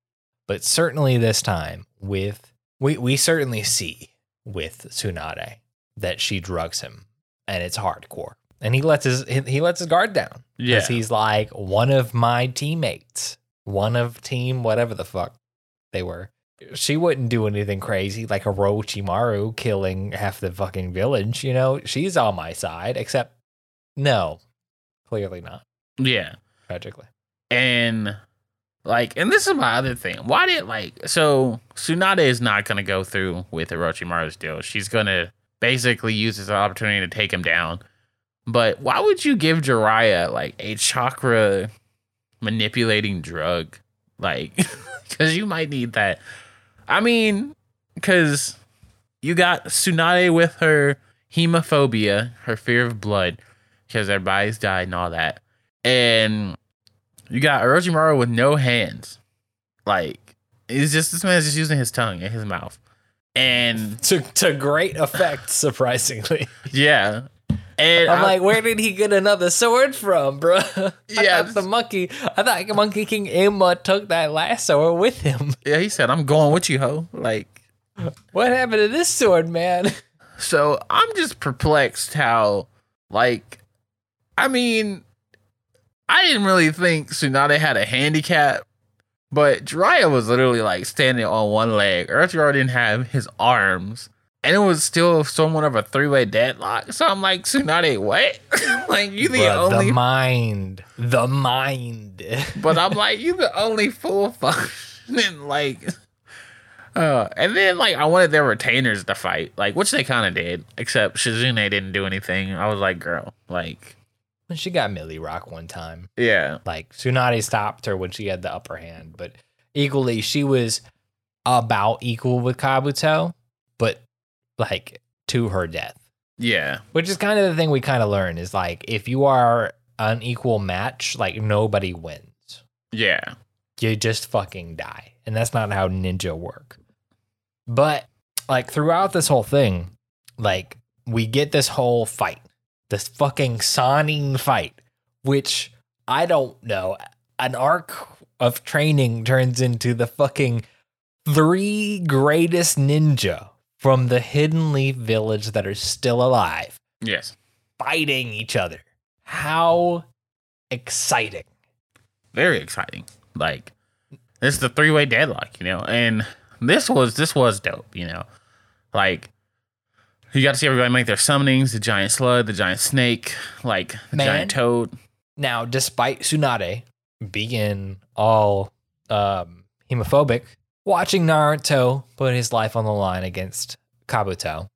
But certainly this time with we we certainly see with Tsunade that she drugs him and it's hardcore. And he lets his he, lets his guard down. yeah, Because he's like one of my teammates, one of team whatever the fuck they were. She wouldn't do anything crazy like a Orochimaru killing half the fucking village. You know, she's on my side. Except, no, clearly not. yeah. Tragically, And like, and this is my other thing. Why did like so Tsunade is not gonna go through with Orochimaru's deal. She's gonna basically use this opportunity to take him down. But why would you give Jiraiya like a chakra manipulating drug? Like, because you might need that. I mean, because you got Tsunade with her hemophobia, her fear of blood, because everybody's died and all that. And you got Orochimaru with no hands. Like, it's just this man's just using his tongue and his mouth. And to to great effect, surprisingly. yeah. And I'm I- like, where did he get another sword from, bro? Yeah, the monkey. I thought Monkey King Enma took that last sword with him. yeah, he said, I'm going with you, ho. Like, What happened to this sword, man? so I'm just perplexed how, like, I mean, I didn't really think Tsunade had a handicap, but Jiraiya was literally like standing on one leg. Orochimaru didn't have his arms. And it was still somewhat of a three way deadlock. So I'm like, Tsunade, what? like, you the Bruh, only the mind, the mind. but I'm like, you the only full functioning like uh and then like I wanted their retainers to fight, like which they kinda did, except Shizune didn't do anything. I was like, girl, like When she got Millie Rock one time, yeah. like Tsunade stopped her when she had the upper hand, but equally she was about equal with Kabuto, but like to her death. Yeah. Which is kind of the thing we kind of learn is like if you are an equal match, like nobody wins. Yeah. You just fucking die. And that's not how ninja work. But like throughout this whole thing, like we get this whole fight, this fucking Sannin fight, which I don't know, an arc of training turns into the fucking three greatest ninja from the Hidden Leaf Village that are still alive Yes. fighting each other. How exciting. Very exciting. Like this is the three way deadlock, you know, and this was this was dope, you know. Like you got to see everybody make their summonings, the giant slug, the giant snake, like the Man. giant toad. Now, despite Tsunade being all um, hemophobic, watching Naruto put his life on the line against Kabuto,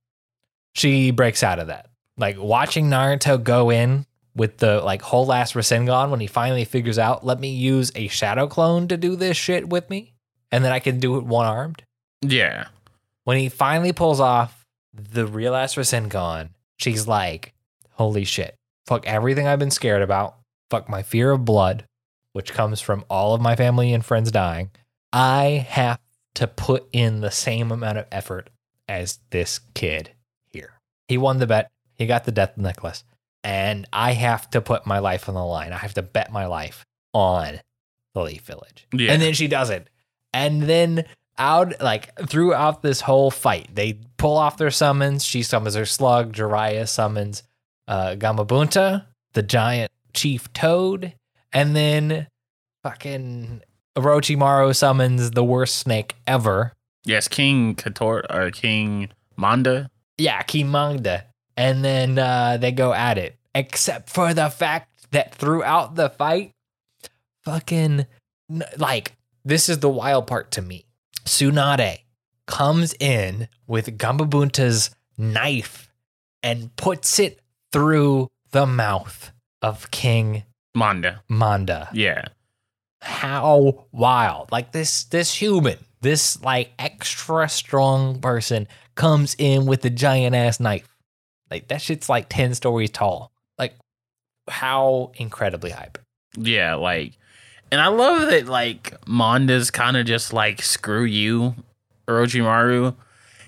she breaks out of that. Like watching Naruto go in with the like whole ass Rasengan when he finally figures out, let me use a shadow clone to do this shit with me, and then I can do it one armed. Yeah. When he finally pulls off the real ass Rasengan, she's like, holy shit. Fuck everything I've been scared about. Fuck my fear of blood, which comes from all of my family and friends dying. I have to put in the same amount of effort as this kid here. He won the bet. He got the death necklace. And I have to put my life on the line. I have to bet my life on the Leaf Village. Yeah. And then she does it. And then out like throughout this whole fight, they pull off their summons. She summons her slug. Jiraiya summons uh, Gamabunta, the giant chief toad, and then fucking Orochimaru summons the worst snake ever. Yes, King Kator or King Manda. Yeah, Kimangda. And then uh, they go at it. Except for the fact that throughout the fight, fucking, like, this is the wild part to me. Tsunade comes in with Gamabunta's knife and puts it through the mouth of King Manda. Manda. Yeah. How wild. Like this this human, this like extra strong person comes in with a giant ass knife. Like that shit's like 10 stories tall. Like how incredibly hype. Yeah, like and I love that like Manda's kind of just like screw you, Orochimaru.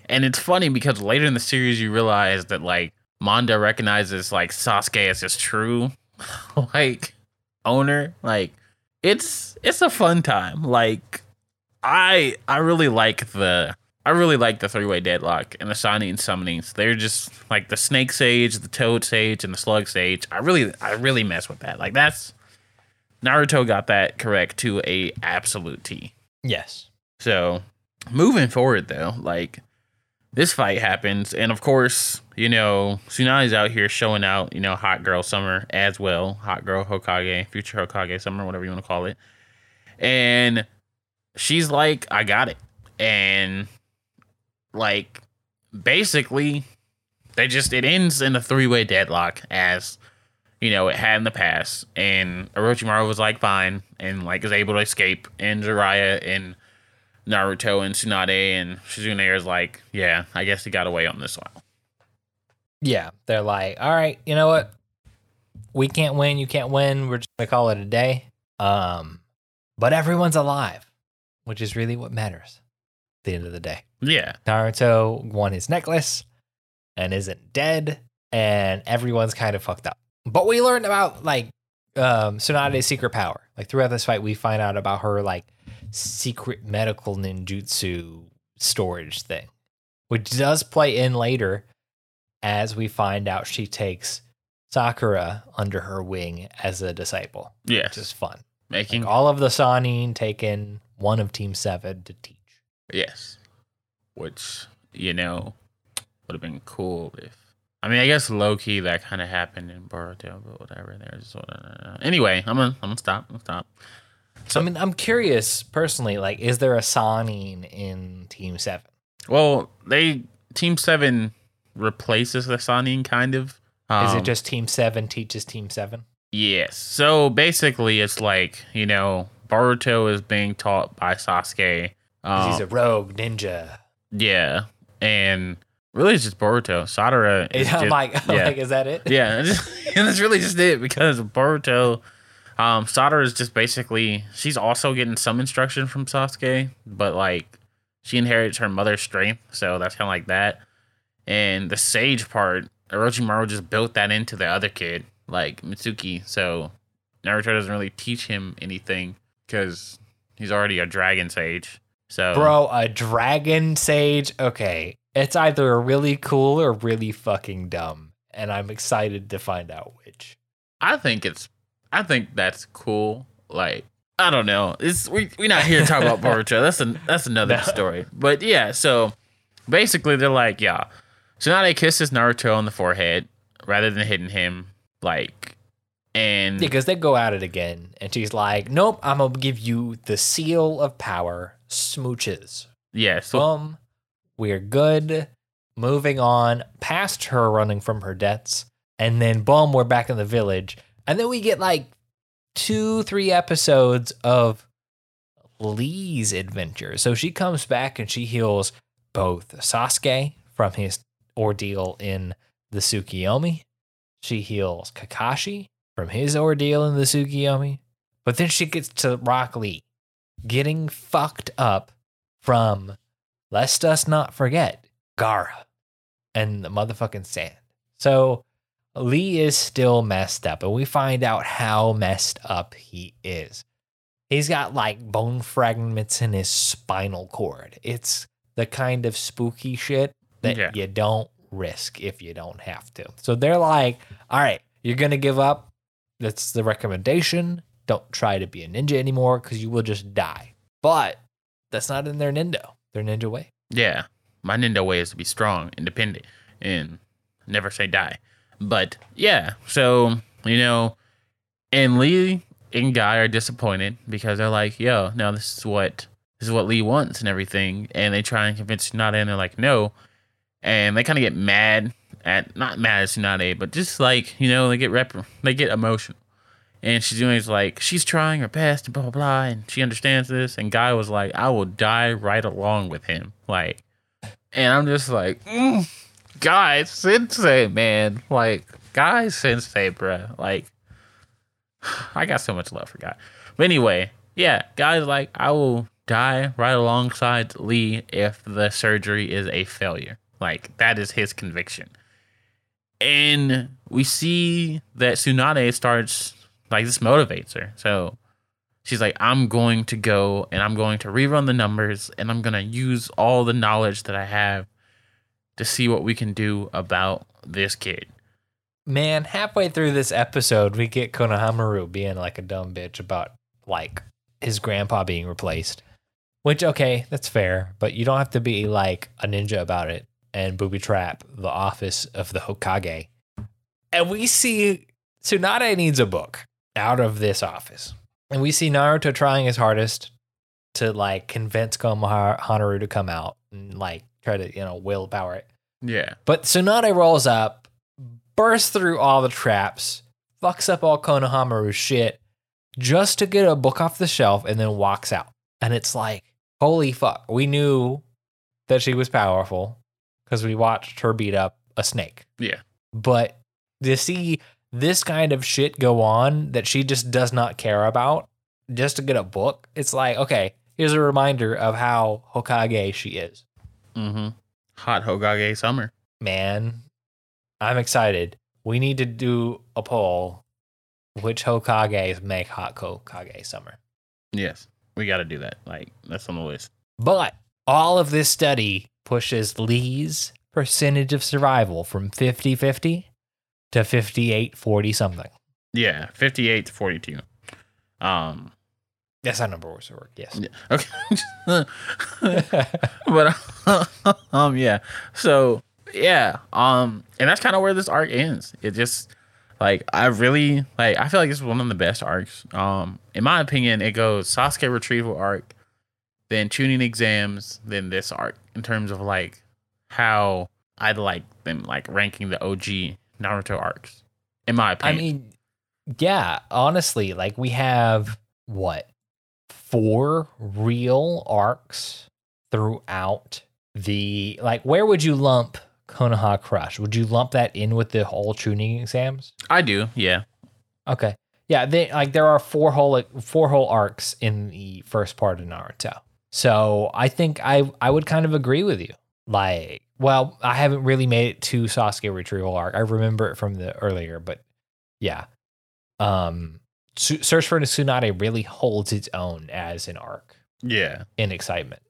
And it's funny because later in the series you realize that like Manda recognizes like Sasuke as his true like owner. Like it's it's a fun time. Like I I really like the I really like the three way deadlock and the signing and summonings. They're just like the snake sage, the toad sage, and the slug sage. I really I really mess with that. Like that's Naruto got that correct to a absolute T. Yes. So moving forward though, like this fight happens, and of course, you know, Tsunade's out here showing out, you know, hot girl summer as well. Hot girl Hokage, future Hokage summer, whatever you want to call it. And she's like, I got it. And like basically they just it ends in a three-way deadlock as you know it had in the past and Orochimaru was like fine and like is able to escape and Jiraiya and Naruto and Tsunade and Shizune is like yeah I guess he got away on this one Yeah. They're like, all right, you know what? We can't win, you can't win. We're just gonna call it a day. Um, but everyone's alive, which is really what matters at the end of the day. yeah Naruto won his necklace and isn't dead, and everyone's kind of fucked up. But we learned about like um Tsunade's secret power. Like throughout this fight, we find out about her like secret medical ninjutsu storage thing, which does play in later as we find out she takes Sakura under her wing as a disciple, yeah which is fun. making Like all of the Sannin taken one of Team Seven to teach. yes which you know would have been cool if I mean I guess low key that kind of happened in Boruto but whatever there's of uh, anyway I'm gonna I'm gonna stop I'm gonna stop So I mean, I'm curious personally. Like, is there a Sannin in Team Seven? Well, they Team Seven replaces the Sannin kind of. Is Um, it just Team Seven teaches Team Seven? yes? So basically, it's like you know Boruto is being taught by Sasuke. Um, he's a rogue ninja. yeah, and really it's just Boruto. Sarada is I'm just, like, I'm yeah. like, is that it? yeah, and that's really just it because Boruto, um, Sarada is just basically she's also getting some instruction from Sasuke, but like she inherits her mother's strength, so that's kind of like that. And the sage part, Orochimaru just built that into the other kid, like Mitsuki. So Naruto doesn't really teach him anything because he's already a dragon sage. So Bro, a dragon sage. Okay. It's either really cool or really fucking dumb. And I'm excited to find out which. I think it's I think that's cool. Like I don't know. It's we we're not here to talk about Boruto. That's an that's another No. story. But yeah, so basically they're like, yeah. Tsunade kisses Naruto on the forehead rather than hitting him. Like and Because they go at it again. And she's like, nope, I'm going to give you the seal of power. Smooches. yeah, so Boom. We're good. Moving on past her running from her debts. And then, boom, we're back in the village. And then we get like two, three episodes of Lee's adventure. So she comes back and she heals both Sasuke from his ordeal in the Tsukiyomi. She heals Kakashi from his ordeal in the Tsukiyomi. But then she gets to Rock Lee getting fucked up from, let's us not forget, Gaara and the motherfucking sand. So Lee is still messed up, and we find out how messed up he is. He's got like bone fragments in his spinal cord. It's the kind of spooky shit that Yeah. you don't risk if you don't have to. So they're like, all right, you're going to give up. That's the recommendation. Don't try to be a ninja anymore because you will just die. But that's not in their ninja, their ninja way. yeah. My ninja way is to be strong, independent, and never say die. But yeah, so you know, and Lee and Guy are disappointed because they're like, "Yo, now this is what this is what Lee wants and everything," and they try and convince Tsunade, and they're like, "No," and they kind of get mad at not mad at Tsunade, but just like you know, they get rep, they get emotional. And she's doing is like she's trying her best and blah blah blah, and she understands this. And Guy was like, "I will die right along with him," like, and I'm just like, mm, Guy Sensei, man, like Guy Sensei, bro. like, I got so much love for Guy. But anyway, yeah, Guy's like, I will die right alongside Lee if the surgery is a failure. Like that is his conviction. And we see that Tsunade starts like this motivates her. So she's like, I'm going to go and I'm going to rerun the numbers and I'm gonna use all the knowledge that I have to see what we can do about this kid. Man, halfway through this episode, we get Konohamaru being like a dumb bitch about like his grandpa being replaced. Which, okay, that's fair, but you don't have to be like a ninja about it and booby trap the office of the Hokage. And we see Tsunade needs a book out of this office. And we see Naruto trying his hardest to like convince Konohamaru to come out and like try to, you know, willpower it. Yeah. But Tsunade rolls up, bursts through all the traps, fucks up all Konohamaru's shit, just to get a book off the shelf and then walks out. And it's like, holy fuck. We knew that she was powerful because we watched her beat up a snake. Yeah. But to see this kind of shit go on that she just does not care about just to get a book, it's like, okay, here's a reminder of how Hokage she is. Mm-hmm. Hot Hokage summer. man, I'm excited. We need to do a poll. Which Hokages make hot Hokage summer? Yes. We gotta do that. Like that's on the list. But all of this study pushes Lee's percentage of survival from 50 50 to 58 40 something. Yeah. Fifty eight to forty two. Um That's how number works work, yes. Yeah. okay. but um yeah so yeah um and that's kind of where this arc ends it just like i really like i feel like this is one of the best arcs um in my opinion it goes sasuke retrieval arc then chunin exams then this arc in terms of like how i'd like them like ranking the og naruto arcs in my opinion. I mean, yeah, honestly, like we have what four real arcs throughout the like. Where would you lump Konoha Crush? Would you lump that in with the whole Chunin exams? i do yeah Okay, yeah, they like there are four whole like, four whole arcs in the first part of Naruto. So I think I I would kind of agree with you. Like, well, I haven't really made it to Sasuke retrieval arc. I remember it from the earlier, but yeah. Um Su- Search for Tsunade really holds its own as an arc Yeah. in excitement.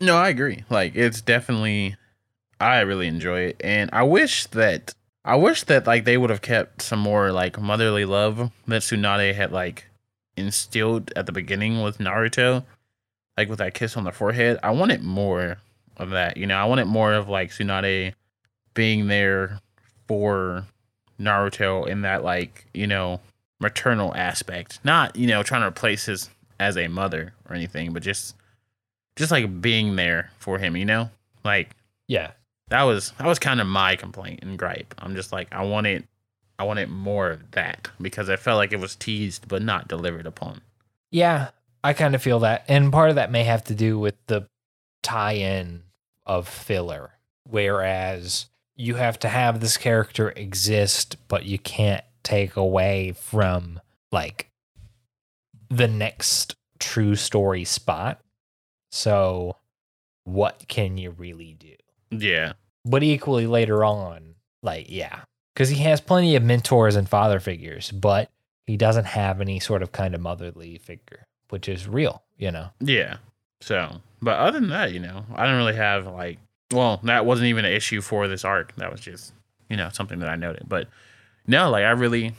No, I agree. Like it's definitely I really enjoy it. And I wish that I wish that like they would have kept some more like motherly love that Tsunade had like instilled at the beginning with Naruto. Like with that kiss on the forehead. I wanted more of that. You know, I wanted more of like Tsunade being there for Naruto in that like, you know, maternal aspect. Not, you know, trying to replace his as a mother or anything, but just just like being there for him, you know? Like Yeah. that was that was kind of my complaint and gripe. I'm just like I wanted I wanted more of that because I felt like it was teased but not delivered upon. Yeah, I kind of feel that. And part of that may have to do with the tie in of filler, whereas you have to have this character exist, but you can't take away from like the next true story spot. So, what can you really do? Yeah. But equally later on, like, yeah, because he has plenty of mentors and father figures, but he doesn't have any sort of kind of motherly figure, which is real, you know? Yeah. So, but other than that, you know, I didn't really have like well, that wasn't even an issue for this arc. That was just, you know, something that I noted. But no, like I really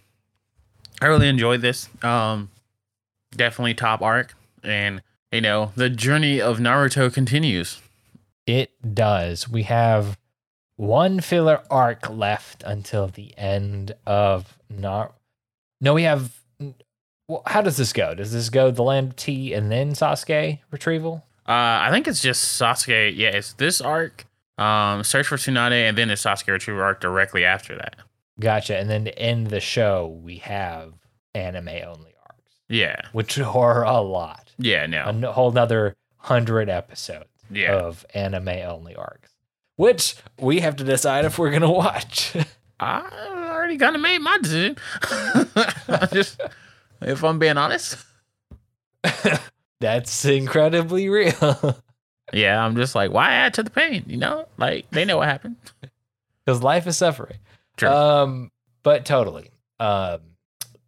I really enjoyed this. Um definitely top arc and you know, the journey of Naruto continues. It does. We have one filler arc left until the end of Nar. No, we have. Well, how does this go? Does this go the land of tea and then Sasuke retrieval? Uh I think it's just Sasuke. Yeah, it's this arc, um, Search for Tsunade, and then the Sasuke retrieval arc directly after that. Gotcha. And then to end the show, we have anime only arcs, Yeah. which are a lot. Yeah, A no. n- whole nother hundred episodes Yeah. of anime only arcs, which we have to decide if we're gonna watch. I already kind of made my decision. Just, if I'm being honest, That's incredibly real. yeah, I'm just like, why add to the pain? You know, like they know what happened. because life is suffering. Um, but totally. Um,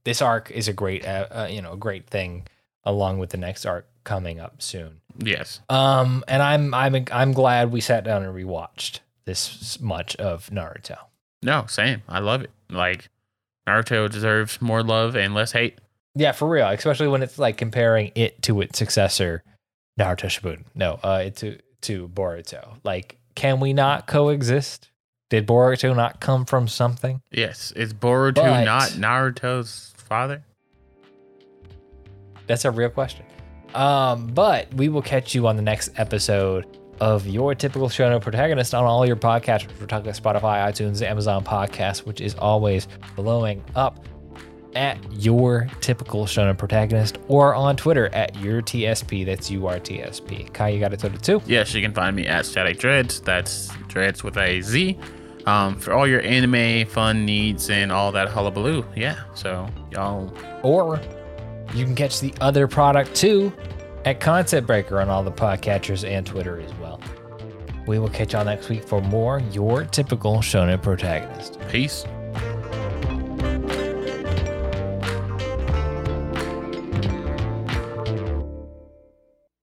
this arc is a great, uh, uh, you know, a great thing along with the next arc coming up soon. yes. Um, and I'm I'm I'm glad we sat down and rewatched this much of Naruto. No, same. I love it. Like Naruto deserves more love and less hate. Yeah, for real. Especially when it's like comparing it to its successor, Naruto Shippuden. No, uh, it to to Boruto. Like, can we not coexist? Did Boruto not come from something? Yes, is Boruto But- not Naruto's father? That's a real question. Um, but we will catch you on the next episode of your typical shonen protagonist on all your podcatchers. We're talking Spotify, iTunes, Amazon Podcast, which is always blowing up at your typical shonen protagonist or on Twitter at your TSP. That's URTSP. Kai, you got it total too. Yes, you can find me at Static Dreads. That's Dreads with a Z. Um, for all your anime fun needs and all that hullabaloo. Yeah. So y'all Or you can catch the other product too at Concept Breaker on all the podcatchers and Twitter as well. We will catch y'all next week for more your typical shonen protagonist. peace.